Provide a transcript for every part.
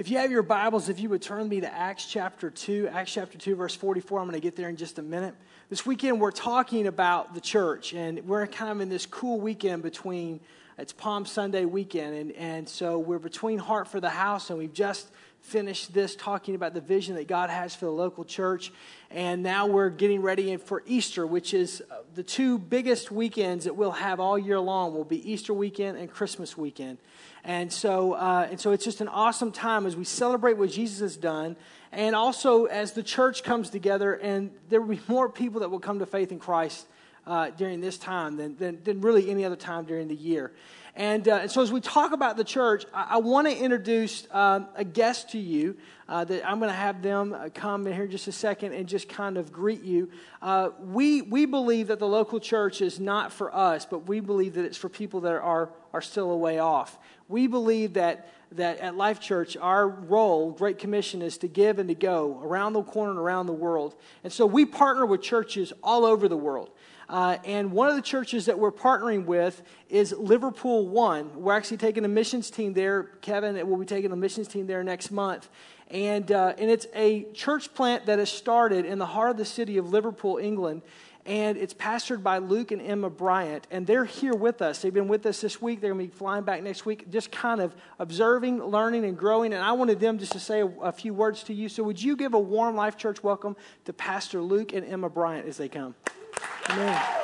If you have your Bibles, if you would turn me to Acts chapter 2, Acts chapter 2, verse 44, I'm going to get there in just a minute. This weekend, we're talking about the church, and we're kind of in this cool weekend between, it's Palm Sunday weekend, and, and so we're between Heart for the House, and we've just finished this talking about the vision that God has for the local church. And now we're getting ready for Easter, which is uh, the two biggest weekends that we'll have all year long will be Easter weekend and Christmas weekend. And so, uh, and so it's just an awesome time as we celebrate what Jesus has done. And also as the church comes together, and there will be more people that will come to faith in Christ uh, during this time than, than, than, really any other time during the year. And, uh, and so, as we talk about the church, I, I want to introduce um, a guest to you uh, that I'm going to have them uh, come in here just a second and just kind of greet you. Uh, we, we believe that the local church is not for us, but we believe that it's for people that are, are still a way off. We believe that, that at Life Church, our role, Great Commission, is to give and to go around the corner and around the world. And so we partner with churches all over the world. Uh, and one of the churches that we're partnering with is Liverpool One. We're actually taking a missions team there. Kevin will be taking a missions team there next month. And, uh, and it's a church plant that has started in the heart of the city of Liverpool, England. And it's pastored by Luke and Emma Bryant. And they're here with us. They've been with us this week. They're going to be flying back next week, just kind of observing, learning, and growing. And I wanted them just to say a, a few words to you. So, would you give a warm Life Church welcome to Pastor Luke and Emma Bryant as they come? Amen.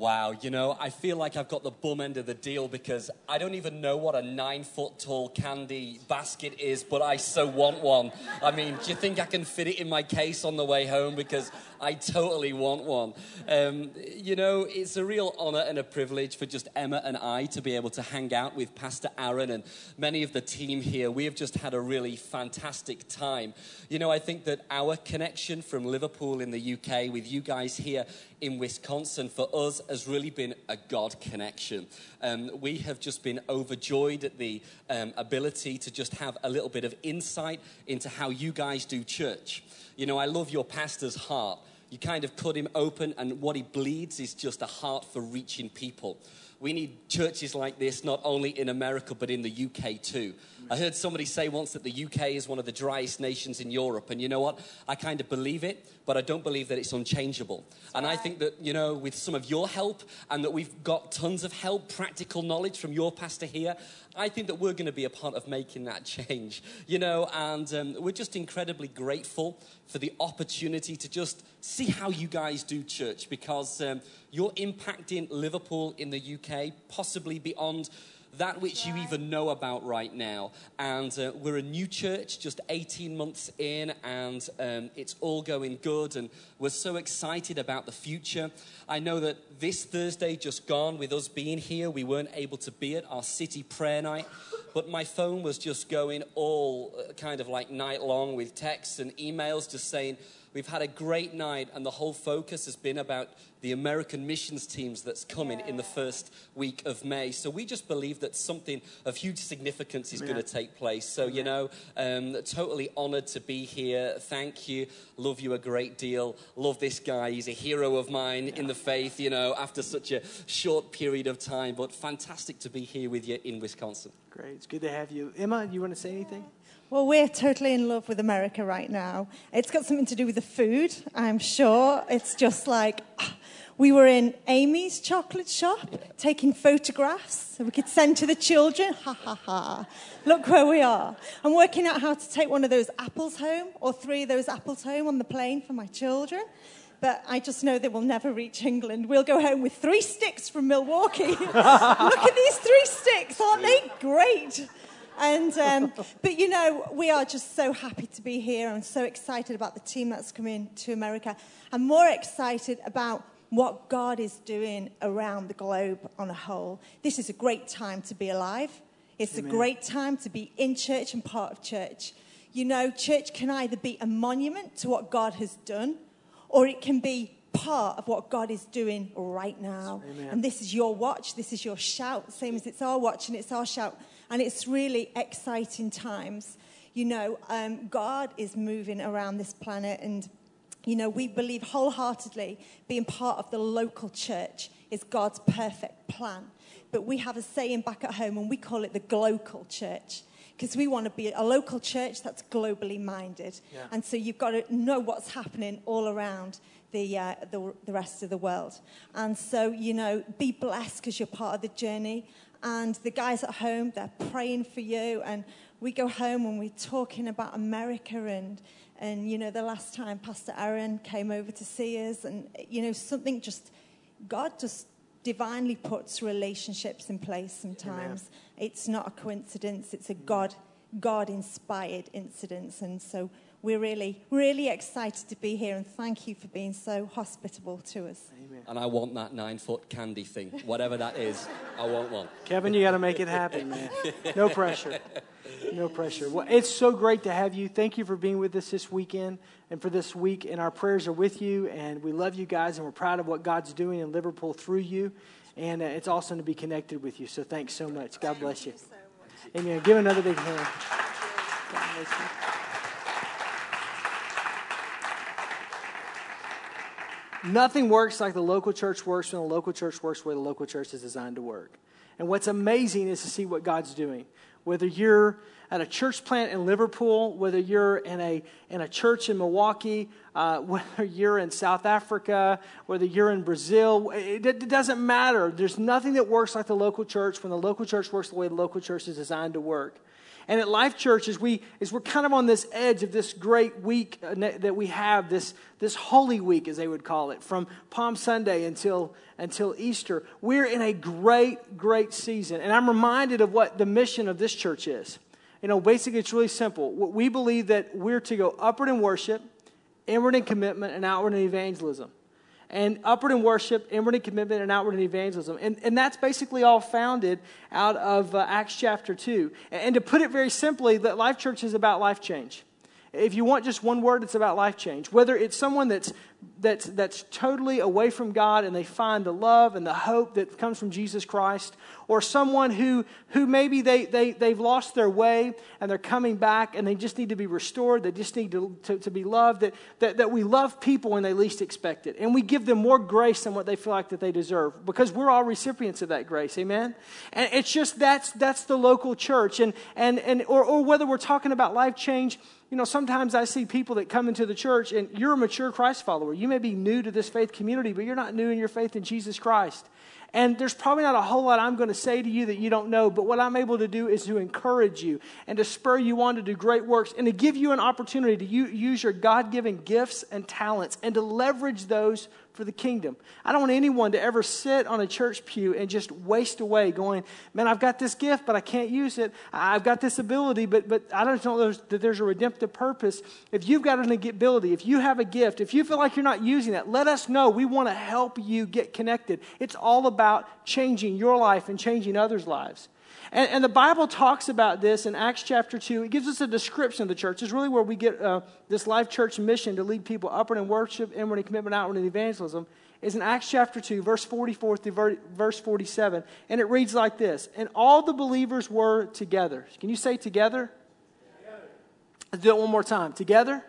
Wow, you know, I feel like I've got the bum end of the deal because I don't even know what a nine foot tall candy basket is, but I so want one. I mean, do you think I can fit it in my case on the way home? Because I totally want one. Um, you know, it's a real honor and a privilege for just Emma and I to be able to hang out with Pastor Aaron and many of the team here. We have just had a really fantastic time. You know, I think that our connection from Liverpool in the UK with you guys here in Wisconsin for us has really been a God connection. Um, we have just been overjoyed at the um, ability to just have a little bit of insight into how you guys do church. You know, I love your pastor's heart. You kind of cut him open, and what he bleeds is just a heart for reaching people. We need churches like this not only in America but in the UK too. I heard somebody say once that the UK is one of the driest nations in Europe, and you know what? I kind of believe it, but I don't believe that it's unchangeable. And I think that, you know, with some of your help and that we've got tons of help, practical knowledge from your pastor here, I think that we're going to be a part of making that change, you know, and um, we're just incredibly grateful for the opportunity to just see how you guys do church because um, you're impacting Liverpool in the UK, possibly beyond that which you even know about right now. And uh, we're a new church, just 18 months in, and um, it's all going good. And we're so excited about the future. I know that this Thursday, just gone, with us being here, we weren't able to be at our city prayer night. But my phone was just going all uh, kind of like night long with texts and emails just saying, We've had a great night, and the whole focus has been about the American missions teams that's coming in the first week of May. So we just believe that something of huge significance is going to take place. So, you know, um, totally honored to be here. Thank you. Love you a great deal. Love this guy. He's a hero of mine yeah. in the faith, you know, after such a short period of time. But fantastic to be here with you in Wisconsin. Great. It's good to have you. Emma, you want to say anything? Well, we're totally in love with America right now. It's got something to do with the food, I'm sure. It's just like we were in Amy's chocolate shop taking photographs so we could send to the children. Ha ha ha. Look where we are. I'm working out how to take one of those apples home or three of those apples home on the plane for my children. But I just know they will never reach England. We'll go home with three sticks from Milwaukee. Look at these three sticks. Aren't they great? And, um, but you know, we are just so happy to be here and so excited about the team that's coming to America. I'm more excited about what God is doing around the globe on a whole. This is a great time to be alive. It's Amen. a great time to be in church and part of church. You know, church can either be a monument to what God has done, or it can be part of what God is doing right now. Amen. And this is your watch, this is your shout, same as it's our watch and it's our shout. And it's really exciting times. You know, um, God is moving around this planet, and you know, we believe wholeheartedly being part of the local church is God's perfect plan. But we have a saying back at home and we call it the glocal church because we want to be a local church that's globally minded. Yeah. And so you've got to know what's happening all around the, uh, the, the rest of the world. And so, you know, be blessed because you're part of the journey. And the guys at home, they're praying for you. And we go home and we're talking about America and, and you know, the last time Pastor Aaron came over to see us, and, you know, something just, God just divinely puts relationships in place sometimes. It's not a coincidence, it's a God, God inspired incident. And so we're really, really excited to be here and thank you for being so hospitable to us. Amen. And I want that nine foot candy thing, whatever that is. I want one. Kevin, you got to make it happen, man. No pressure. No pressure. Well, it's so great to have you. Thank you for being with us this weekend and for this week. And our prayers are with you. And we love you guys. And we're proud of what God's doing in Liverpool through you. And uh, it's awesome to be connected with you. So thanks so much. God bless you. Amen. Give another big hand. God bless you. Nothing works like the local church works when the local church works where the local church is designed to work. And what's amazing is to see what God's doing. Whether you're at a church plant in Liverpool, whether you're in a, in a church in Milwaukee, uh, whether you're in South Africa, whether you're in Brazil, it, it doesn't matter. There's nothing that works like the local church when the local church works the way the local church is designed to work. And at Life Church, as, we, as we're kind of on this edge of this great week uh, that we have, this, this Holy Week, as they would call it, from Palm Sunday until, until Easter, we're in a great, great season. And I'm reminded of what the mission of this church is. You know, basically, it's really simple. We believe that we're to go upward in worship, inward in commitment, and outward in evangelism and upward in worship, inward in commitment, and outward in evangelism. And, and that's basically all founded out of uh, Acts chapter 2. And, and to put it very simply, that Life Church is about life change. If you want just one word, it's about life change. Whether it's someone that's, that's, that's totally away from God and they find the love and the hope that comes from Jesus Christ, or someone who, who maybe they, they, they've lost their way and they're coming back and they just need to be restored, they just need to, to, to be loved, that, that, that we love people when they least expect it. And we give them more grace than what they feel like that they deserve because we're all recipients of that grace. Amen? And it's just that's, that's the local church. And, and, and, or, or whether we're talking about life change you know, sometimes I see people that come into the church and you're a mature Christ follower. You may be new to this faith community, but you're not new in your faith in Jesus Christ. And there's probably not a whole lot I'm going to say to you that you don't know, but what I'm able to do is to encourage you and to spur you on to do great works and to give you an opportunity to use your God given gifts and talents and to leverage those for the kingdom. I don't want anyone to ever sit on a church pew and just waste away going, man, I've got this gift, but I can't use it. I've got this ability, but, but I don't know that there's a redemptive purpose. If you've got an ability, if you have a gift, if you feel like you're not using that, let us know. We want to help you get connected. It's all about changing your life and changing others' lives. And, and, the Bible talks about this in Acts chapter 2. It gives us a description of the church. It's really where we get uh, this life church mission to lead people upward in worship, inward in commitment, outward in evangelism. Is in Acts chapter 2, verse 44 through verse 47. And it reads like this And all the believers were together. Can you say together? together. Let's do it one more time. Together?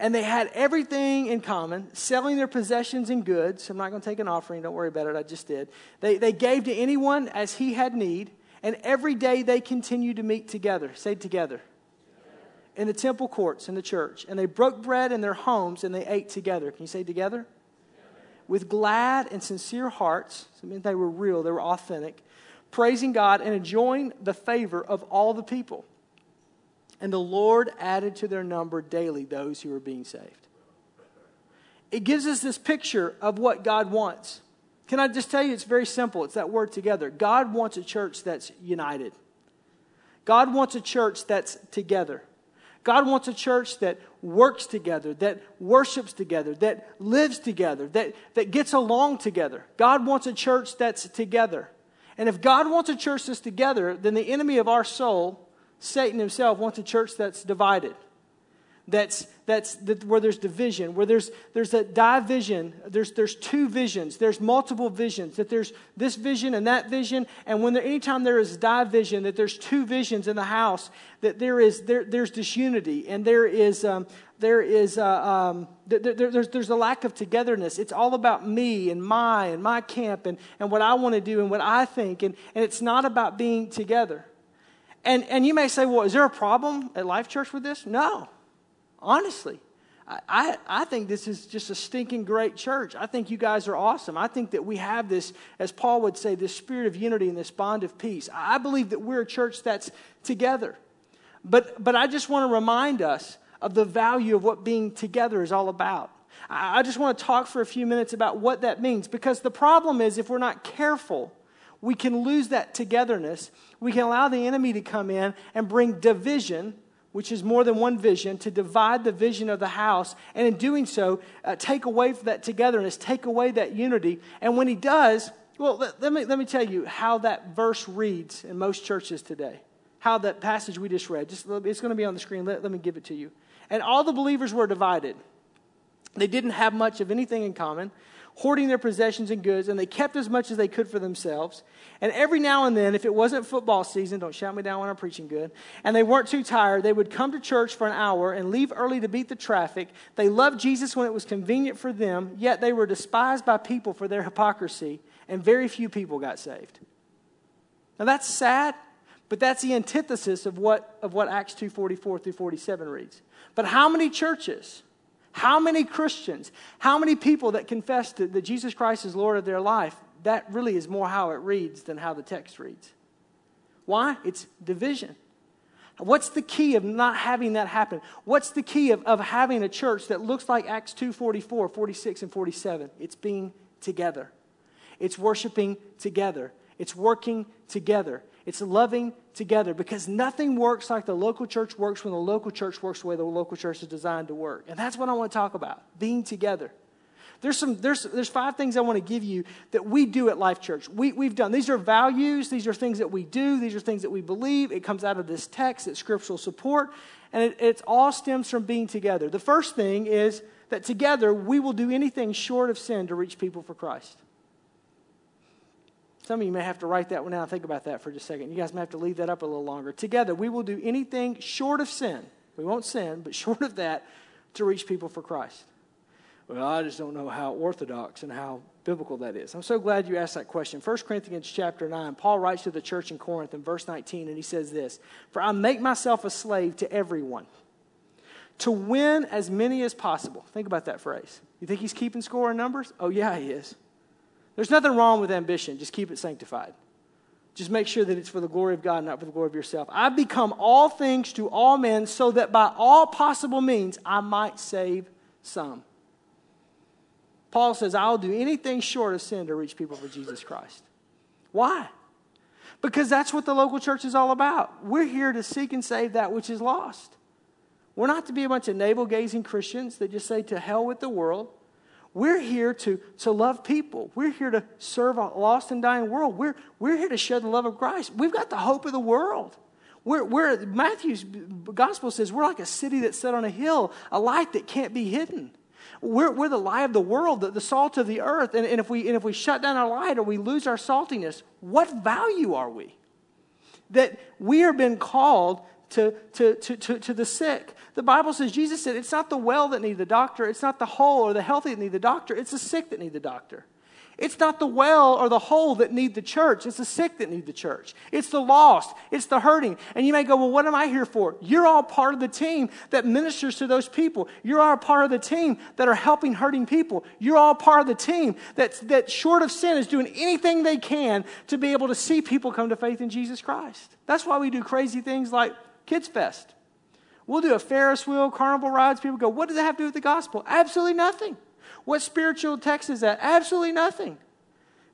And they had everything in common, selling their possessions and goods. I'm not going to take an offering, don't worry about it, I just did. They, they gave to anyone as he had need, and every day they continued to meet together. Say together. In the temple courts in the church. And they broke bread in their homes and they ate together. Can you say together? With glad and sincere hearts. So it meant they were real, they were authentic, praising God and enjoying the favor of all the people. And the Lord added to their number daily those who were being saved. It gives us this picture of what God wants. Can I just tell you, it's very simple. It's that word together. God wants a church that's united. God wants a church that's together. God wants a church that works together, that worships together, that lives together, that, that gets along together. God wants a church that's together. And if God wants a church that's together, then the enemy of our soul Satan himself wants a church that's divided. That's, that's that where there's division, where there's, there's a division, there's, there's two visions, there's multiple visions, that there's this vision and that vision. And when there, anytime there is division, that there's two visions in the house, that there is, there, there's disunity and there is um, there is a, um, there, there, there's, there's a lack of togetherness. It's all about me and my and my camp and, and what I want to do and what I think. And, and it's not about being together. And, and you may say, well, is there a problem at Life Church with this? No, honestly. I, I think this is just a stinking great church. I think you guys are awesome. I think that we have this, as Paul would say, this spirit of unity and this bond of peace. I believe that we're a church that's together. But, but I just want to remind us of the value of what being together is all about. I just want to talk for a few minutes about what that means because the problem is if we're not careful, we can lose that togetherness. We can allow the enemy to come in and bring division, which is more than one vision, to divide the vision of the house. And in doing so, uh, take away that togetherness, take away that unity. And when he does, well, let, let, me, let me tell you how that verse reads in most churches today. How that passage we just read. Just, it's going to be on the screen. Let, let me give it to you. And all the believers were divided. They didn't have much of anything in common, hoarding their possessions and goods, and they kept as much as they could for themselves. And every now and then, if it wasn't football season, don't shout me down when I'm preaching good, and they weren't too tired, they would come to church for an hour and leave early to beat the traffic. They loved Jesus when it was convenient for them, yet they were despised by people for their hypocrisy, and very few people got saved. Now that's sad, but that's the antithesis of what, of what Acts 2.44 through 47 reads. But how many churches, how many Christians, how many people that confess that, that Jesus Christ is Lord of their life, that really is more how it reads than how the text reads. Why? It's division. What's the key of not having that happen? What's the key of, of having a church that looks like Acts 2 44, 46, and 47? It's being together, it's worshiping together, it's working together, it's loving together because nothing works like the local church works when the local church works the way the local church is designed to work. And that's what I want to talk about being together. There's, some, there's, there's five things I want to give you that we do at Life Church. We, we've done. These are values. These are things that we do. These are things that we believe. It comes out of this text. It's scriptural support. And it, it all stems from being together. The first thing is that together we will do anything short of sin to reach people for Christ. Some of you may have to write that one down think about that for just a second. You guys may have to leave that up a little longer. Together, we will do anything short of sin. We won't sin, but short of that to reach people for Christ. Well, I just don't know how orthodox and how biblical that is. I'm so glad you asked that question. 1 Corinthians chapter 9, Paul writes to the church in Corinth in verse 19, and he says this For I make myself a slave to everyone to win as many as possible. Think about that phrase. You think he's keeping score in numbers? Oh, yeah, he is. There's nothing wrong with ambition. Just keep it sanctified. Just make sure that it's for the glory of God, not for the glory of yourself. I've become all things to all men so that by all possible means I might save some. Paul says, I'll do anything short of sin to reach people for Jesus Christ. Why? Because that's what the local church is all about. We're here to seek and save that which is lost. We're not to be a bunch of navel gazing Christians that just say, to hell with the world. We're here to, to love people. We're here to serve a lost and dying world. We're, we're here to share the love of Christ. We've got the hope of the world. We're, we're, Matthew's gospel says we're like a city that's set on a hill, a light that can't be hidden. We're, we're the light of the world, the, the salt of the earth. And, and, if we, and if we shut down our light or we lose our saltiness, what value are we? That we are been called to, to, to, to, to the sick. The Bible says, Jesus said, it's not the well that need the doctor, it's not the whole or the healthy that need the doctor, it's the sick that need the doctor. It's not the well or the whole that need the church. It's the sick that need the church. It's the lost. It's the hurting. And you may go, well, what am I here for? You're all part of the team that ministers to those people. You're all part of the team that are helping hurting people. You're all part of the team that's, that, short of sin, is doing anything they can to be able to see people come to faith in Jesus Christ. That's why we do crazy things like Kids Fest. We'll do a Ferris wheel, carnival rides. People go, what does that have to do with the gospel? Absolutely nothing. What spiritual text is that? Absolutely nothing.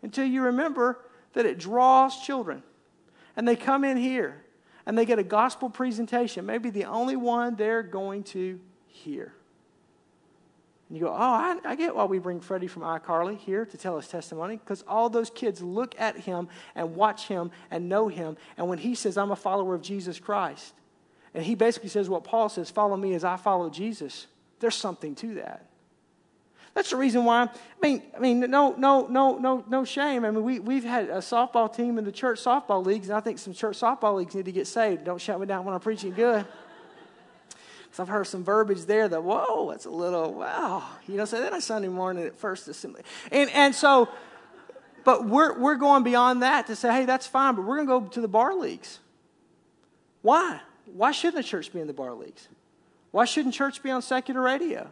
Until you remember that it draws children. And they come in here and they get a gospel presentation, maybe the only one they're going to hear. And you go, oh, I, I, get why we bring Freddie from iCarly here to tell his testimony, because all those kids look at him and watch him and know him. And when he says, I'm a follower of Jesus Christ, and he basically says what Paul says follow me as I follow Jesus. There's something to that. That's the reason why. I mean, I mean, no, no, no, no, no shame. I mean, we we've had a softball team in the church softball leagues, and I think some church softball leagues need to get saved. Don't shut me down when I'm preaching good. So I've heard some verbiage there that, whoa, that's a little, wow. You know, say that on Sunday morning at first assembly. And, and so, but we're, we're going beyond that to say, hey, that's fine, but we're going to go to the bar leagues. Why? Why shouldn't the church be in the bar leagues? Why shouldn't church be on secular radio?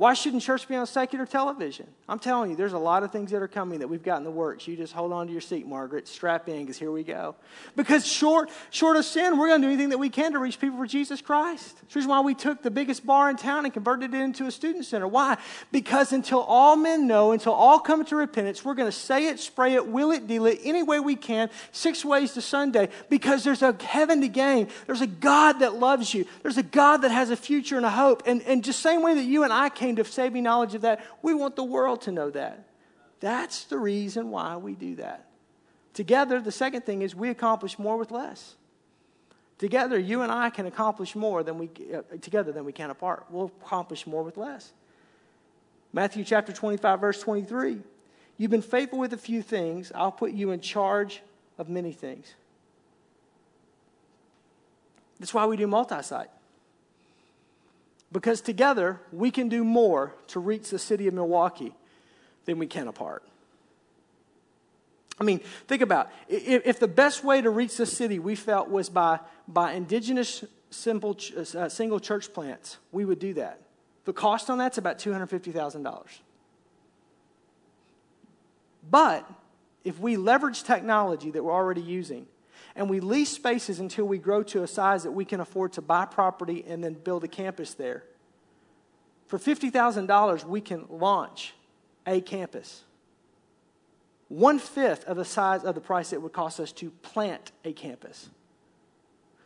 Why shouldn't church be on secular television? I'm telling you, there's a lot of things that are coming that we've got in the works. You just hold on to your seat, Margaret. Strap in, because here we go. Because short, short of sin, we're going to do anything that we can to reach people for Jesus Christ. The reason why we took the biggest bar in town and converted it into a student center. Why? Because until all men know, until all come to repentance, we're going to say it, spray it, will it, deal it, any way we can, six ways to Sunday. Because there's a heaven to gain. There's a God that loves you. There's a God that has a future and a hope. And, and just same way that you and I came of saving knowledge of that. We want the world to know that. That's the reason why we do that. Together, the second thing is we accomplish more with less. Together, you and I can accomplish more than we uh, together than we can apart. We'll accomplish more with less. Matthew chapter 25 verse 23. You've been faithful with a few things, I'll put you in charge of many things. That's why we do multi-site. Because together, we can do more to reach the city of Milwaukee than we can apart. I mean, think about it. if the best way to reach the city we felt was by, by indigenous simple, uh, single church plants, we would do that. The cost on that's about $250,000. But if we leverage technology that we're already using and we lease spaces until we grow to a size that we can afford to buy property and then build a campus there. For $50,000, we can launch a campus. One fifth of the size of the price it would cost us to plant a campus.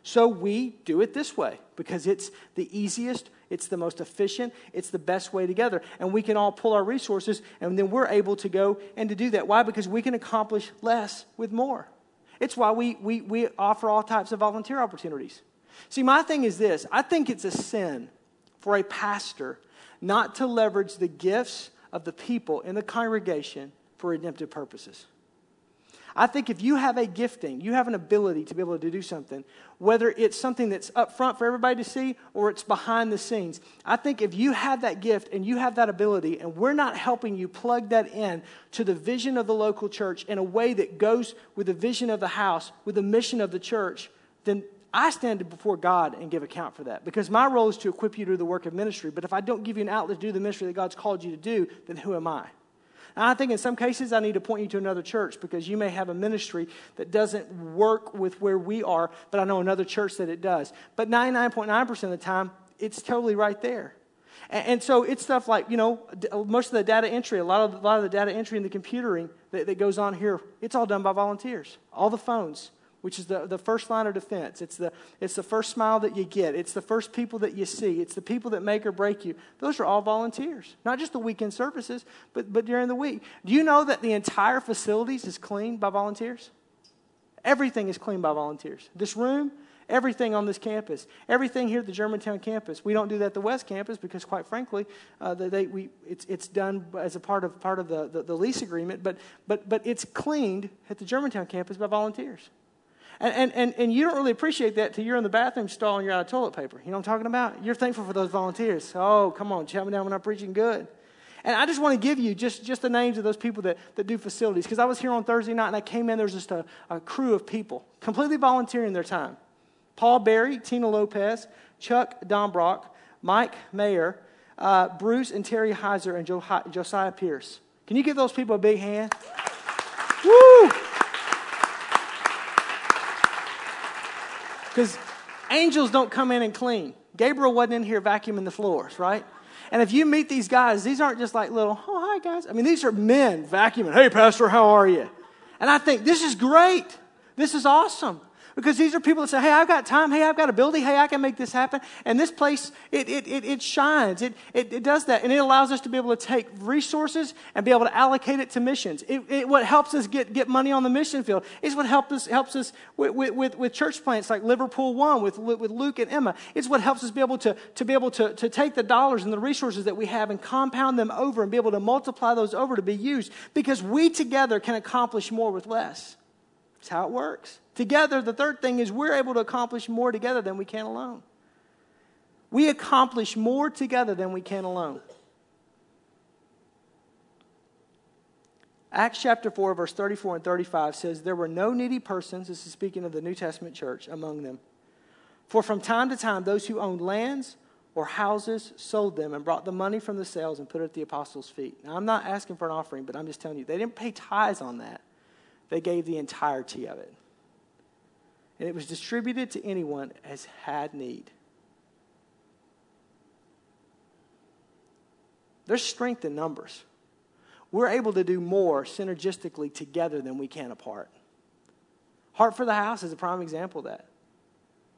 So we do it this way because it's the easiest, it's the most efficient, it's the best way together. And we can all pull our resources and then we're able to go and to do that. Why? Because we can accomplish less with more. It's why we, we, we offer all types of volunteer opportunities. See, my thing is this I think it's a sin for a pastor not to leverage the gifts of the people in the congregation for redemptive purposes. I think if you have a gifting, you have an ability to be able to do something, whether it's something that's up front for everybody to see or it's behind the scenes. I think if you have that gift and you have that ability, and we're not helping you plug that in to the vision of the local church in a way that goes with the vision of the house, with the mission of the church, then I stand before God and give account for that because my role is to equip you to do the work of ministry. But if I don't give you an outlet to do the ministry that God's called you to do, then who am I? And I think in some cases I need to point you to another church because you may have a ministry that doesn't work with where we are, but I know another church that it does. But 99.9% of the time, it's totally right there. And, and, so it's stuff like, you know, uh, most of the data entry, a lot of, a lot of the data entry in the computering that, that goes on here, it's all done by volunteers. All the phones, which is the, the first line of defense. It's the, it's the first smile that you get. It's the first people that you see. It's the people that make or break you. Those are all volunteers, not just the weekend services, but, but during the week. Do you know that the entire facilities is cleaned by volunteers? Everything is cleaned by volunteers. This room, everything on this campus, everything here at the Germantown campus. We don't do that at the West campus because, quite frankly, uh, they, we, it's, it's done as a part of, part of the, the, the lease agreement, but, but, but it's cleaned at the Germantown campus by volunteers. And, and, and, and you don't really appreciate that till you're in the bathroom stall and you're out of toilet paper. You know what I'm talking about? You're thankful for those volunteers. Oh, come on, chat me down when I'm preaching good. And I just want to give you just, just the names of those people that, that do facilities. Because I was here on Thursday night and I came in, there was just a, a crew of people completely volunteering their time. Paul Berry, Tina Lopez, Chuck Dombrock, Mike Mayer, uh, Bruce and Terry Heiser, and jo- Josiah Pierce. Can you give those people a big hand? Woo! Because angels don't come in and clean. Gabriel wasn't in here vacuuming the floors, right? And if you meet these guys, these aren't just like little, oh, hi, guys. I mean, these are men vacuuming. Hey, Pastor, how are you? And I think this is great. This is awesome. Because these are people that say, hey, I've got time. Hey, I've got ability. Hey, I can make this happen. And this place, it, it, it, it shines. It, it, it does that. And it allows us to be able to take resources and be able to allocate it to missions. It, it, what helps us get, get money on the mission field is what helps us, helps us with, with, with church plants like Liverpool One, with, with Luke and Emma. It's what helps us be able to, to be able to, to take the dollars and the resources that we have and compound them over and be able to multiply those over to be used because we together can accomplish more with less. That's how it works. Together, the third thing is we're able to accomplish more together than we can alone. We accomplish more together than we can alone. Acts chapter 4, verse 34 and 35 says, There were no needy persons, this is speaking of the New Testament church, among them. For from time to time, those who owned lands or houses sold them and brought the money from the sales and put it at the apostles' feet. Now, I'm not asking for an offering, but I'm just telling you, they didn't pay tithes on that. They gave the entirety of it. And it was distributed to anyone as had need. There's strength in numbers we're able to do more synergistically together than we can apart. Heart for the House is a prime example of that.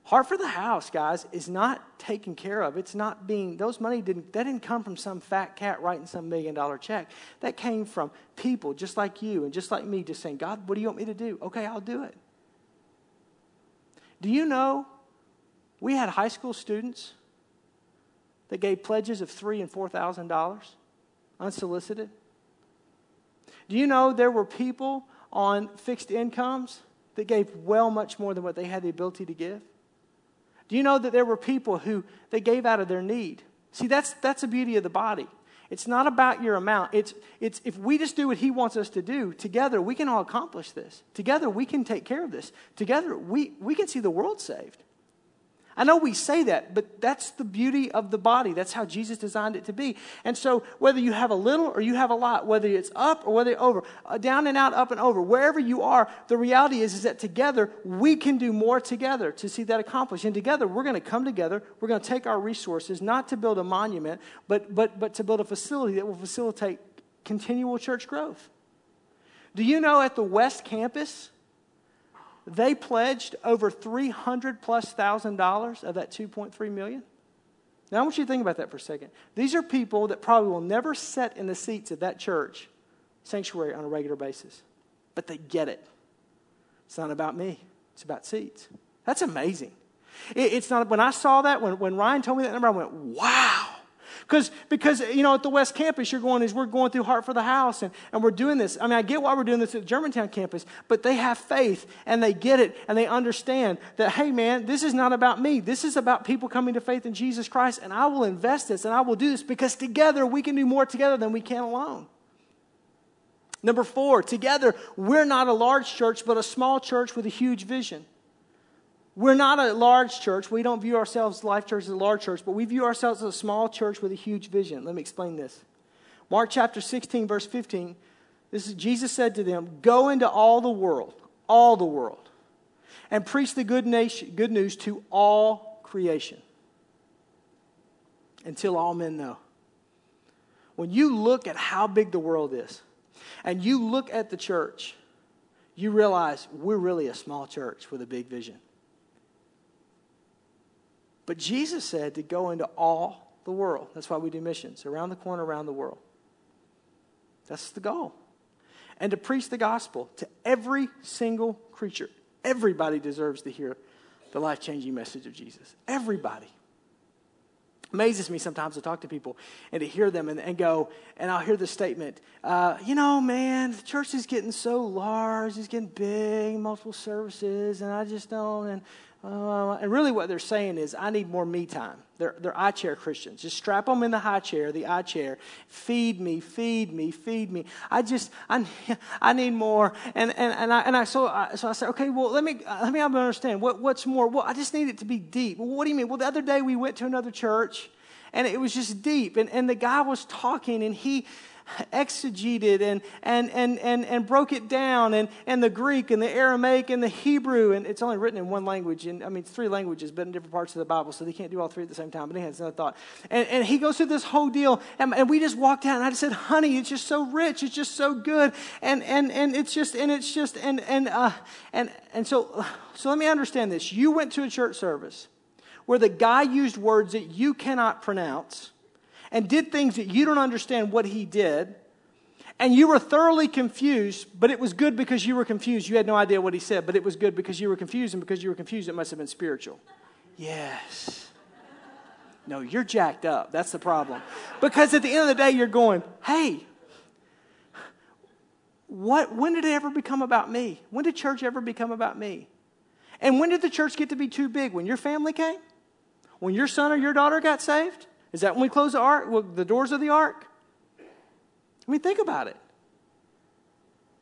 Heart for the House, guys, is not taken care of. It's not being, those money didn't, that didn't come from some fat cat writing some million dollar check. That came from people just like you and just like me just saying, God, what do you want me to do? Okay, I'll do it. Do you know we had high school students that gave pledges of three and four thousand dollars unsolicited? Do you know there were people on fixed incomes that gave well much more than what they had the ability to give? Do you know that there were people who they gave out of their need? See, that's that's the beauty of the body. It's not about your amount. It's it's if we just do what he wants us to do, together we can all accomplish this. Together we can take care of this. Together we, we can see the world saved. I know we say that, but that's the beauty of the body. That's how Jesus designed it to be. And so, whether you have a little or you have a lot, whether it's up or whether it's over, uh, down and out, up and over, wherever you are, the reality is, is that together we can do more together to see that accomplished. And together we're going to come together. We're going to take our resources, not to build a monument, but, but, but to build a facility that will facilitate continual church growth. Do you know at the West Campus, they pledged over 300 plus thousand dollars of that 2.3 million. Now I want you to think about that for a second. These are people that probably will never sit in the seats of that church sanctuary on a regular basis, but they get it. It's not about me, it's about seats. That's amazing. It, it's not, when I saw that, when, when Ryan told me that number, I went, wow. Because, because you know, at the West Campus, you're going, is we're going through Heart for the House, and, and we're doing this. I mean, I get why we're doing this at Germantown campus, but they have faith, and they get it, and they understand that, hey, man, this is not about me. This is about people coming to faith in Jesus Christ, and I will invest this, and I will do this, because together we can do more together than we can alone. Number four, together, we're not a large church, but a small church with a huge vision. We're not a large church. We don't view ourselves, Life Church, as a large church, but we view ourselves as a small church with a huge vision. Let me explain this. Mark chapter 16, verse 15. This is Jesus said to them, Go into all the world, all the world, and preach the good, nation, good news to all creation until all men know. When you look at how big the world is, and you look at the church, you realize we're really a small church with a big vision. But Jesus said to go into all the world. That's why we do missions around the corner, around the world. That's the goal. And to preach the gospel to every single creature. Everybody deserves to hear the life changing message of Jesus. Everybody. Amazes me sometimes to talk to people and to hear them and, and go, and I'll hear the statement, uh, you know, man, the church is getting so large, it's getting big, multiple services, and I just don't. And uh, and really, what they're saying is, I need more me time. They're, they're eye chair Christians. Just strap them in the high chair, the eye chair. Feed me, feed me, feed me. I just, I, I need more. And, and, and, I, and I, so, I, so I said, okay, well, let me, let me understand. What, what's more? Well, I just need it to be deep. Well, what do you mean? Well, the other day we went to another church and it was just deep. And, and the guy was talking and he, exegeted and, and, and, and, and broke it down, and, and the Greek and the Aramaic and the Hebrew, and it's only written in one language, and I mean, it's three languages, but in different parts of the Bible, so they can't do all three at the same time. But anyway, it's another thought. And, and he goes through this whole deal, and, and we just walked out, and I just said, honey, it's just so rich, it's just so good, and, and, and it's just, and it's just, and, and, uh, and, and so, so let me understand this. You went to a church service where the guy used words that you cannot pronounce and did things that you don't understand what he did, and you were thoroughly confused, but it was good because you were confused. You had no idea what he said, but it was good because you were confused, and because you were confused, it must have been spiritual. Yes. No, you're jacked up. That's the problem. Because at the end of the day, you're going, hey, what, when did it ever become about me? When did church ever become about me? And when did the church get to be too big? When your family came? When your son or your daughter got saved? Is that when we close the ark, the doors of the ark? I mean, think about it.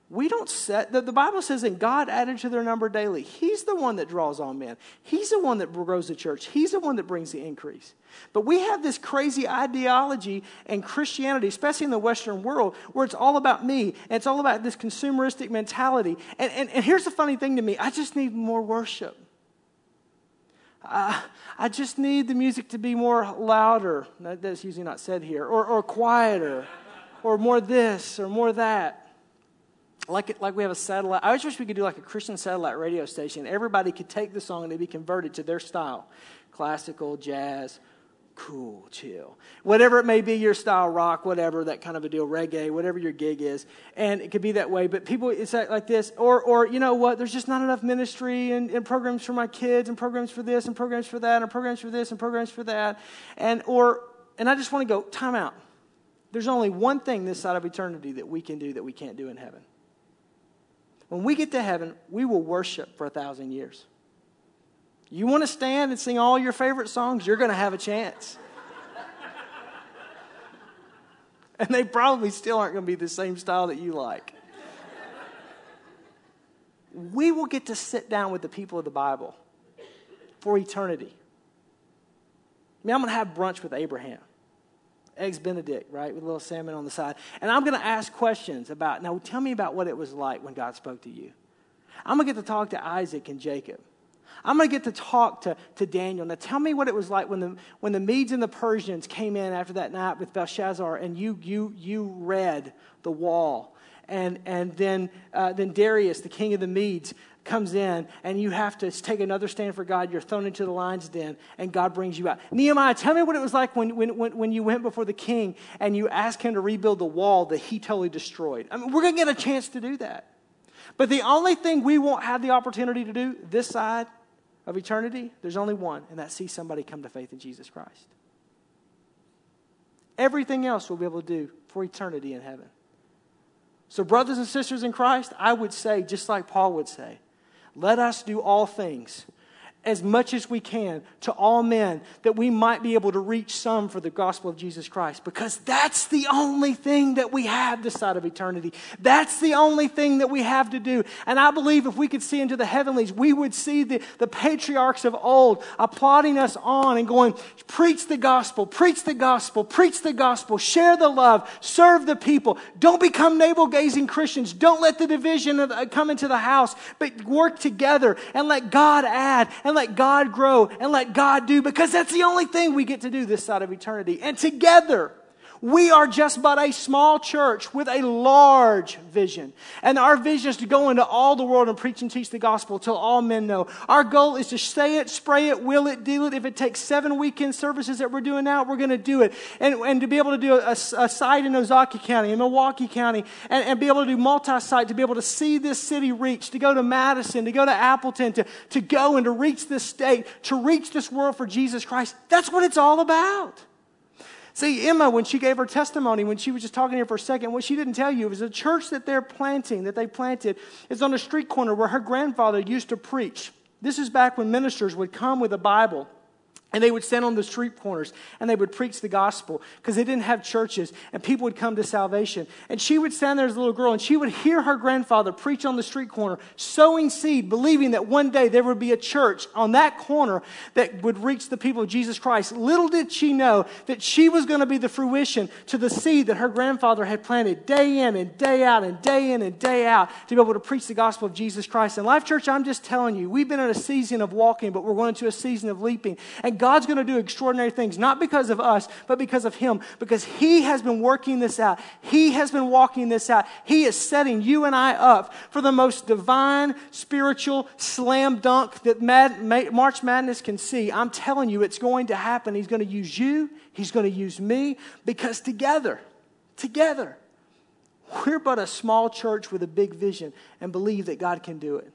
We don't set, the, the Bible says and God added to their number daily. He's the one that draws all men. He's the one that grows the church. He's the one that brings the increase. But we have this crazy ideology and Christianity, especially in the Western world, where it's all about me and it's all about this consumeristic mentality. And, and, and here's the funny thing to me I just need more worship. Uh, I just need the music to be more louder. That's usually not said here, or, or quieter, or more this, or more that like, it, like we have a satellite. I wish we could do like a Christian satellite radio station. Everybody could take the song and it'd be converted to their style classical, jazz, cool, chill. Whatever it may be, your style, rock, whatever, that kind of a deal, reggae, whatever your gig is. And it could be that way. But people, it's like this. Or, or you know what, there's just not enough ministry and, and programs for my kids and programs for this and programs for that and programs for this and programs for that. And, or, and I just want to go, time out. There's only one thing this side of eternity that we can do that we can't do in heaven. When we get to heaven, we will worship for a thousand years. You want to stand and sing all your favorite songs, you're going to have a chance. and they probably still aren't going to be the same style that you like. we will get to sit down with the people of the Bible for eternity. I mean, I'm going to have brunch with Abraham eggs benedict right with a little salmon on the side and i'm going to ask questions about now tell me about what it was like when god spoke to you i'm going to get to talk to isaac and jacob i'm going to get to talk to, to daniel now tell me what it was like when the, when the medes and the persians came in after that night with belshazzar and you, you, you read the wall and, and then, uh, then darius the king of the medes comes in and you have to take another stand for God. You're thrown into the lion's den and God brings you out. Nehemiah, tell me what it was like when, when, when, you went before the king and you asked him to rebuild the wall that he totally destroyed. I mean, we're going to get a chance to do that. But the only thing we won't have the opportunity to do this side of eternity, there's only one, and that's see somebody come to faith in Jesus Christ. Everything else we'll be able to do for eternity in heaven. So, brothers and sisters in Christ, I would say, just like Paul would say, let us do all things as much as we can to all men that we might be able to reach some for the gospel of Jesus Christ because that's the only thing that we have this side of eternity. That's the only thing that we have to do. And I believe if we could see into the heavenlies, we would see the, the patriarchs of old applauding us on and going, preach the gospel, preach the gospel, preach the gospel, share the love, serve the people. Don't become navel gazing Christians. Don't let the division of, uh, come into the house, but work together and let God add and and let God grow and let God do because that's the only thing we get to do this side of eternity. And together, we are just but a small church with a large vision. And our vision is to go into all the world and preach and teach the gospel till all men know. Our goal is to say it, spray it, will it, deal it. If it takes seven weekend services that we're doing now, we're going to do it. And, and to be able to do a, a site in Ozaukee County, in Milwaukee County, and, and be able to do multi site, to be able to see this city reach, to go to Madison, to go to Appleton, to, to go and to reach this state, to reach this world for Jesus Christ. That's what it's all about. See, Emma, when she gave her testimony, when she was just talking here for a second, what she didn't tell you is the church that they're planting, that they planted, is on a street corner where her grandfather used to preach. This is back when ministers would come with a Bible and they would stand on the street corners and they would preach the gospel because they didn't have churches and people would come to salvation. And she would stand there as a little girl and she would hear her grandfather preach on the street corner, sowing seed, believing that one day there would be a church on that corner that would reach the people of Jesus Christ. Little did she know that she was going to be the fruition to the seed that her grandfather had planted day in and day out and day in and day out to be able to preach the gospel of Jesus Christ. And Life Church, I'm just telling you, we've been in a season of walking, but we're going into a season of leaping. And God's going to do extraordinary things, not because of us, but because of Him, because He has been working this out. He has been walking this out. He is setting you and I up for the most divine, spiritual slam dunk that Mad, March Madness can see. I'm telling you, it's going to happen. He's going to use you, He's going to use me, because together, together, we're but a small church with a big vision and believe that God can do it.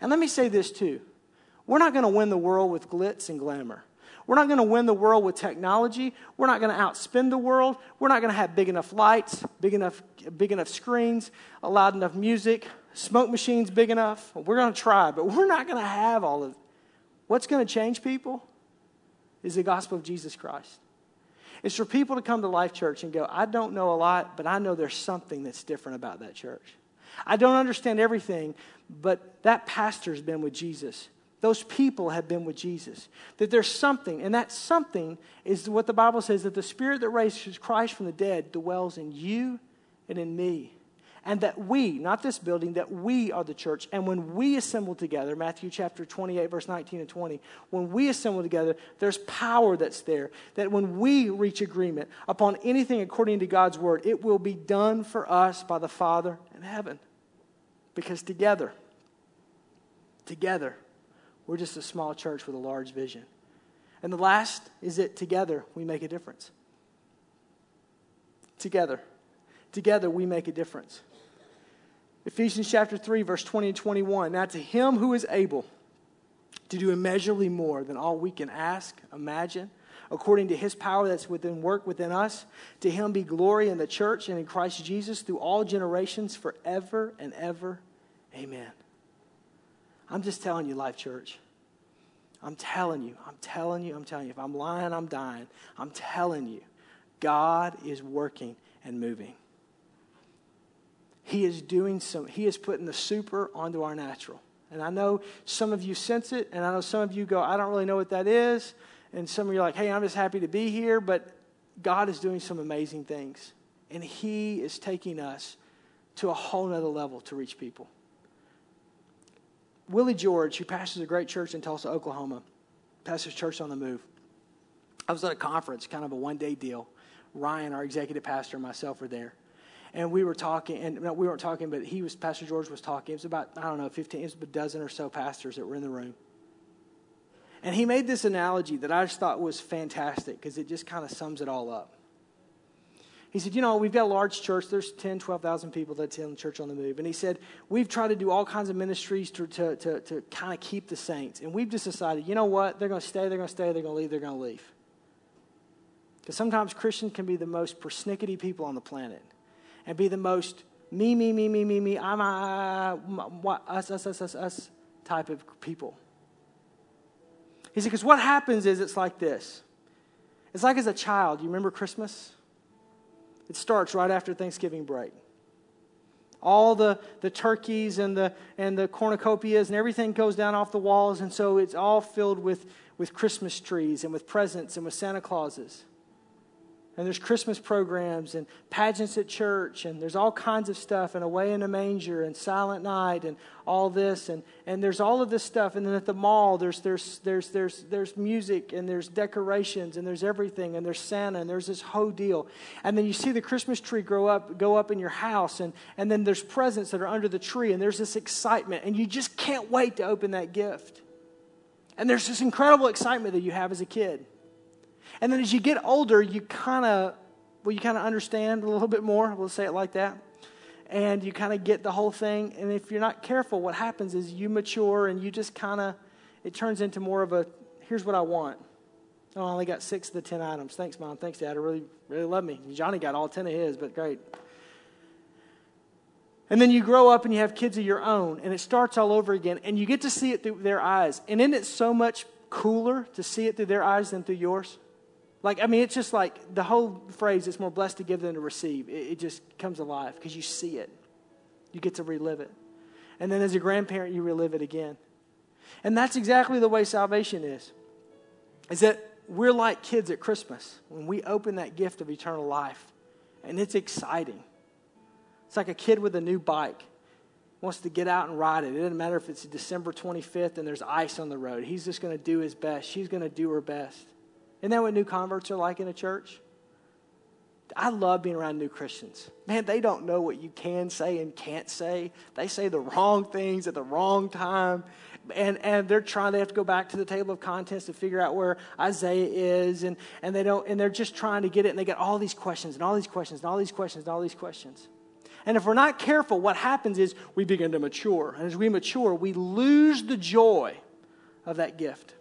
And let me say this too. We're not going to win the world with glitz and glamour. We're not going to win the world with technology. We're not going to outspend the world. We're not going to have big enough lights, big enough, big enough screens, loud enough music, smoke machines big enough. We're going to try, but we're not going to have all of It. What's going to change people? is the gospel of Jesus Christ. It's for people to come to Life Church and go, I don't know a lot, but I know there's something that's different about that church. I don't understand everything, but that pastor's been with Jesus. Those people have been with Jesus. That there's something, and that something is what the Bible says that the Spirit that raised Christ from the dead dwells in you and in me. And that we, not this building, that we are the church. And when we assemble together, Matthew chapter 28, verse 19 and 20, when we assemble together, there's power that's there. That when we reach agreement upon anything according to God's word, it will be done for us by the Father in heaven. Because together, together, we're just a small church with a large vision. And the last is that together we make a difference. Together. Together we make a difference. Ephesians chapter 3, verse 20 and 21. Now to him who is able to do immeasurably more than all we can ask, imagine, according to his power that's within work within us, to him be glory in the church and in Christ Jesus through all generations forever and ever. Amen. I'm just telling you, Life Church. I'm telling you, I'm telling you, I'm telling you. If I'm lying, I'm dying. I'm telling you, God is working and moving. He is doing some, He is putting the super onto our natural. And I know some of you sense it, and I know some of you go, I don't really know what that is. And some of you are like, hey, I'm just happy to be here. But God is doing some amazing things. And He is taking us to a whole nother level to reach people. Willie George, who pastors a great church in Tulsa, Oklahoma, pastors Church on the Move. I was at a conference, kind of a one day deal. Ryan, our executive pastor, and myself were there. And we were talking, and no, we weren't talking, but he was, Pastor George was talking. It was about, I don't know, 15, it was a dozen or so pastors that were in the room. And he made this analogy that I just thought was fantastic because it just kind of sums it all up. He said, You know, we've got a large church. There's 10, 12,000 people that attend the Church on the Move. And he said, We've tried to do all kinds of ministries to, to, to, to kind of keep the saints. And we've just decided, you know what? They're going to stay, they're going to stay, they're going to leave, they're going to leave. Because sometimes Christians can be the most persnickety people on the planet and be the most me, me, me, me, me, me, I'm, uh, us, us, us, us, us type of people. He said, because what happens is it's like this. It's like as a child, you remember Christmas? It starts right after Thanksgiving break. All the, the turkeys and the, and the cornucopias and everything goes down off the walls, and so it's all filled with, with Christmas trees and with presents and with Santa Clauses and there's Christmas programs and pageants at church, and there's all kinds of stuff, and Away in a Manger and Silent Night and all this, and, and there's all of this stuff. And then at the mall, there's, there's, there's, there's, there's music, and there's decorations, and there's everything, and there's Santa, and there's this whole deal. And then you see the Christmas tree grow up, go up in your house, and, and then there's presents that are under the tree, and there's this excitement, and you just can't wait to open that gift. And there's this incredible excitement that you have as a kid. And then as you get older, you kind of, well, you kind of understand a little bit more. We'll say it like that. And you kind of get the whole thing. And if you're not careful, what happens is you mature and you just kind of, it turns into more of a, here's what I want. Oh, I only got six of the ten items. Thanks, Mom. Thanks, Dad. I really, really love me. Johnny got all ten of his, but great. And then you grow up and you have kids of your own, and it starts all over again, and you get to see it through their eyes. And isn't it so much cooler to see it through their eyes than through yours? Like, I mean, it's just like the whole phrase, it's more blessed to give than to receive. It, it just comes alive because you see it. You get to relive it. And then as a grandparent, you relive it again. And that's exactly the way salvation is. Is that we're like kids at Christmas when we open that gift of eternal life. And it's exciting. It's like a kid with a new bike wants to get out and ride it. It doesn't matter if it's December 25th and there's ice on the road. He's just going to do his best. She's going to do her best. Isn't that what new converts are like in a church? I love being around new Christians. Man, they don't know what you can say and can't say. They say the wrong things at the wrong time. And, and they're trying, they have to go back to the table of contents to figure out where Isaiah is. And, and, they don't, and they're just trying to get it. And they get all these questions and all these questions and all these questions and all these questions. And if we're not careful, what happens is we begin to mature. And as we mature, we lose the joy of that gift.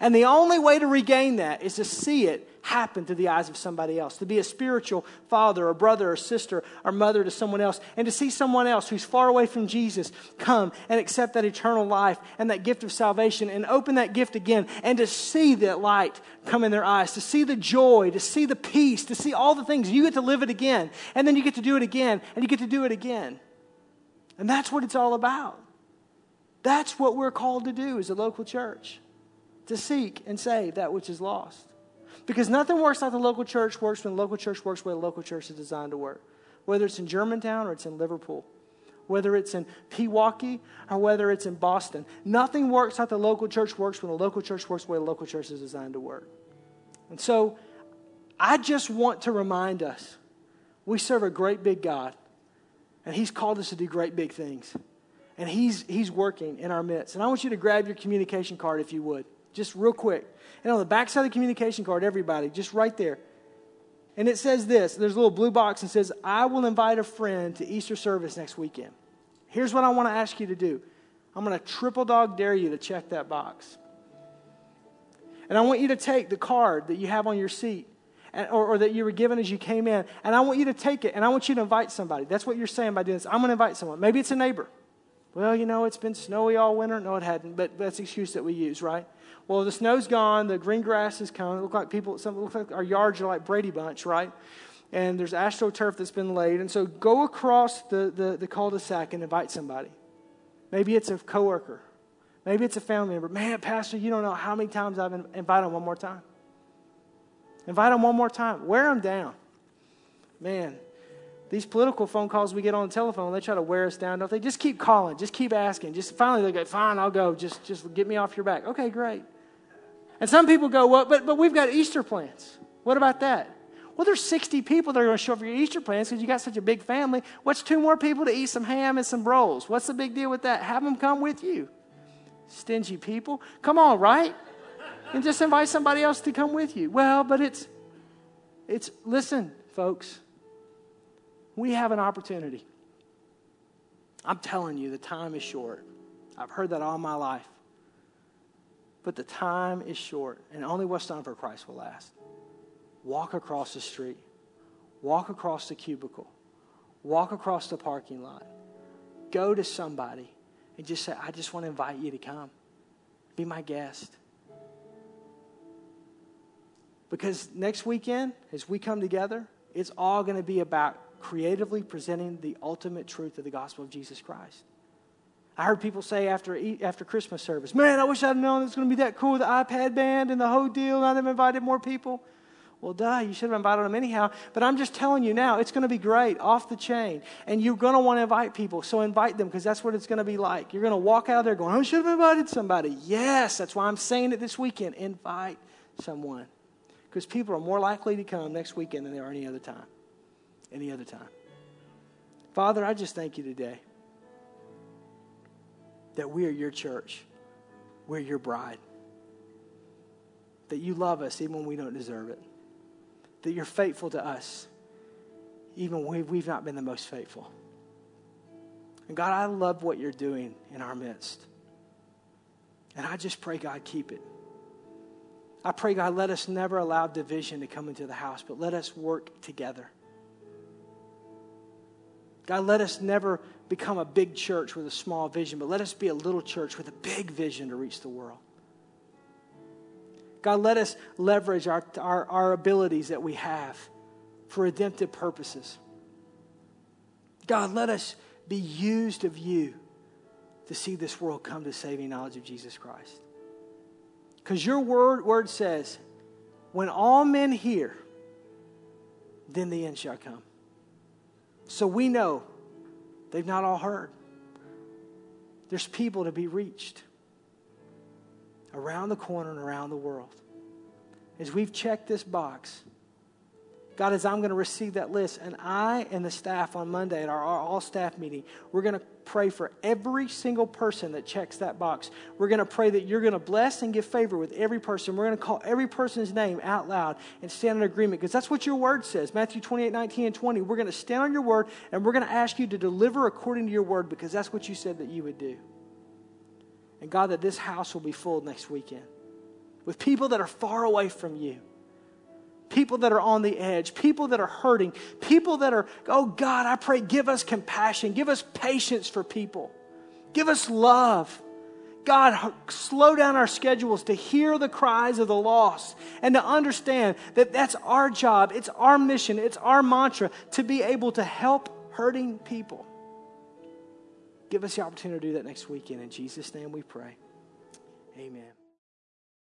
And the only way to regain that is to see it happen through the eyes of somebody else, to be a spiritual father or brother or sister or mother to someone else, and to see someone else who's far away from Jesus come and accept that eternal life and that gift of salvation and open that gift again, and to see that light come in their eyes, to see the joy, to see the peace, to see all the things. You get to live it again, and then you get to do it again, and you get to do it again. And that's what it's all about. That's what we're called to do as a local church to seek and save that which is lost. Because nothing works like the local church works when the local church works where the local church is designed to work. Whether it's in Germantown or it's in Liverpool, whether it's in Pewaukee or whether it's in Boston. Nothing works like the local church works when the local church works where the local church is designed to work. And so I just want to remind us we serve a great big God, and He's called us to do great big things. And He's, he's working in our midst. And I want you to grab your communication card if you would, just real quick. And on the back side of the communication card, everybody, just right there. And it says this there's a little blue box and says, I will invite a friend to Easter service next weekend. Here's what I want to ask you to do I'm going to triple dog dare you to check that box. And I want you to take the card that you have on your seat or, or, that you were given as you came in, and I want you to take it and I want you to invite somebody. That's what you're saying by doing this. I'm going to invite someone. Maybe it's a neighbor. Well, you know, it's been snowy all winter. No, it hadn't, but that's the excuse that we use, right? Well, the snow's gone, the green grass is coming. It look like people, some look like our yards are like Brady Bunch, right? And there's astroturf that's been laid. And so go across the, the, the cul-de-sac and invite somebody. Maybe it's a coworker. Maybe it's a family member. Man, Pastor, you don't know how many times I've invited them one more time. Invite them one more time. Wear them down. Man, these political phone calls we get on the telephone, they try to wear us down, don't they? Just keep calling. Just keep asking. Just finally they go, fine, I'll go. Just, just get me off your back. Okay, great. And some people go, well, but, but we've got Easter plans. What about that? Well, there's 60 people that are going to show up for your Easter plans because you got such a big family. What's two more people to eat some ham and some rolls? What's the big deal with that? Have them come with you. Stingy people. Come on, right? And just invite somebody else to come with you. Well, but it's, it's, listen, folks, we have an opportunity. I'm telling you, the time is short. I've heard that all my life. But the time is short, and only what's done for Christ will last. Walk across the street, walk across the cubicle, walk across the parking lot, go to somebody and just say, I just want to invite you to come. Be my guest. Because next weekend, as we come together, it's all going to be about creatively presenting the ultimate truth of the gospel of Jesus Christ. I heard people say after, after Christmas service, man, I wish I'd known it was going to be that cool, with the iPad band and the whole deal, I'd have invited more people. Well, duh, you should have invited them anyhow. But I'm just telling you now, it's going to be great, off the chain. And you're going to want to invite people. So invite them because that's what it's going to be like. You're going to walk out there going, I should have invited somebody. Yes, that's why I'm saying it this weekend. Invite someone. Because people are more likely to come next weekend than they are any other time. Any other time. Father, I just thank you today that we are your church. We're your bride. That you love us even when we don't deserve it. That you're faithful to us even when we've not been the most faithful. And God, I love what you're doing in our midst. And I just pray, God, keep it. I pray, God, let us never allow division to come into the house, but let us work together. God, let us never become a big church with a small vision, but let us be a little church with a big vision to reach the world. God, let us leverage our, our, our abilities that we have for redemptive purposes. God, let us be used of you to see this world come to saving knowledge of Jesus Christ. Because your word, word says, when all men hear, then the end shall come. So we know they've not all heard. There's people to be reached around the corner and around the world. As we've checked this box, God, as I'm going to receive that list, and I and the staff on Monday at our, our all staff meeting, we're going to pray for every single person that checks that box. We're going to pray that you're going to bless and give favor with every person. We're going to call every person's name out loud and stand in agreement because that's what your word says. Matthew 28, 19, and 20. We're going to stand on your word and we're going to ask you to deliver according to your word because that's what you said that you would do. And God, that this house will be full next weekend with people that are far away from you people that are on the edge, people that are hurting, people that are, oh God, I pray, give us compassion, give us patience for people, give us love. God, slow down our schedules to hear the cries of the lost and to understand that that's our job, it's our mission, it's our mantra to be able to help hurting people. Give us the opportunity to do that next weekend. In Jesus' name we pray. Amen.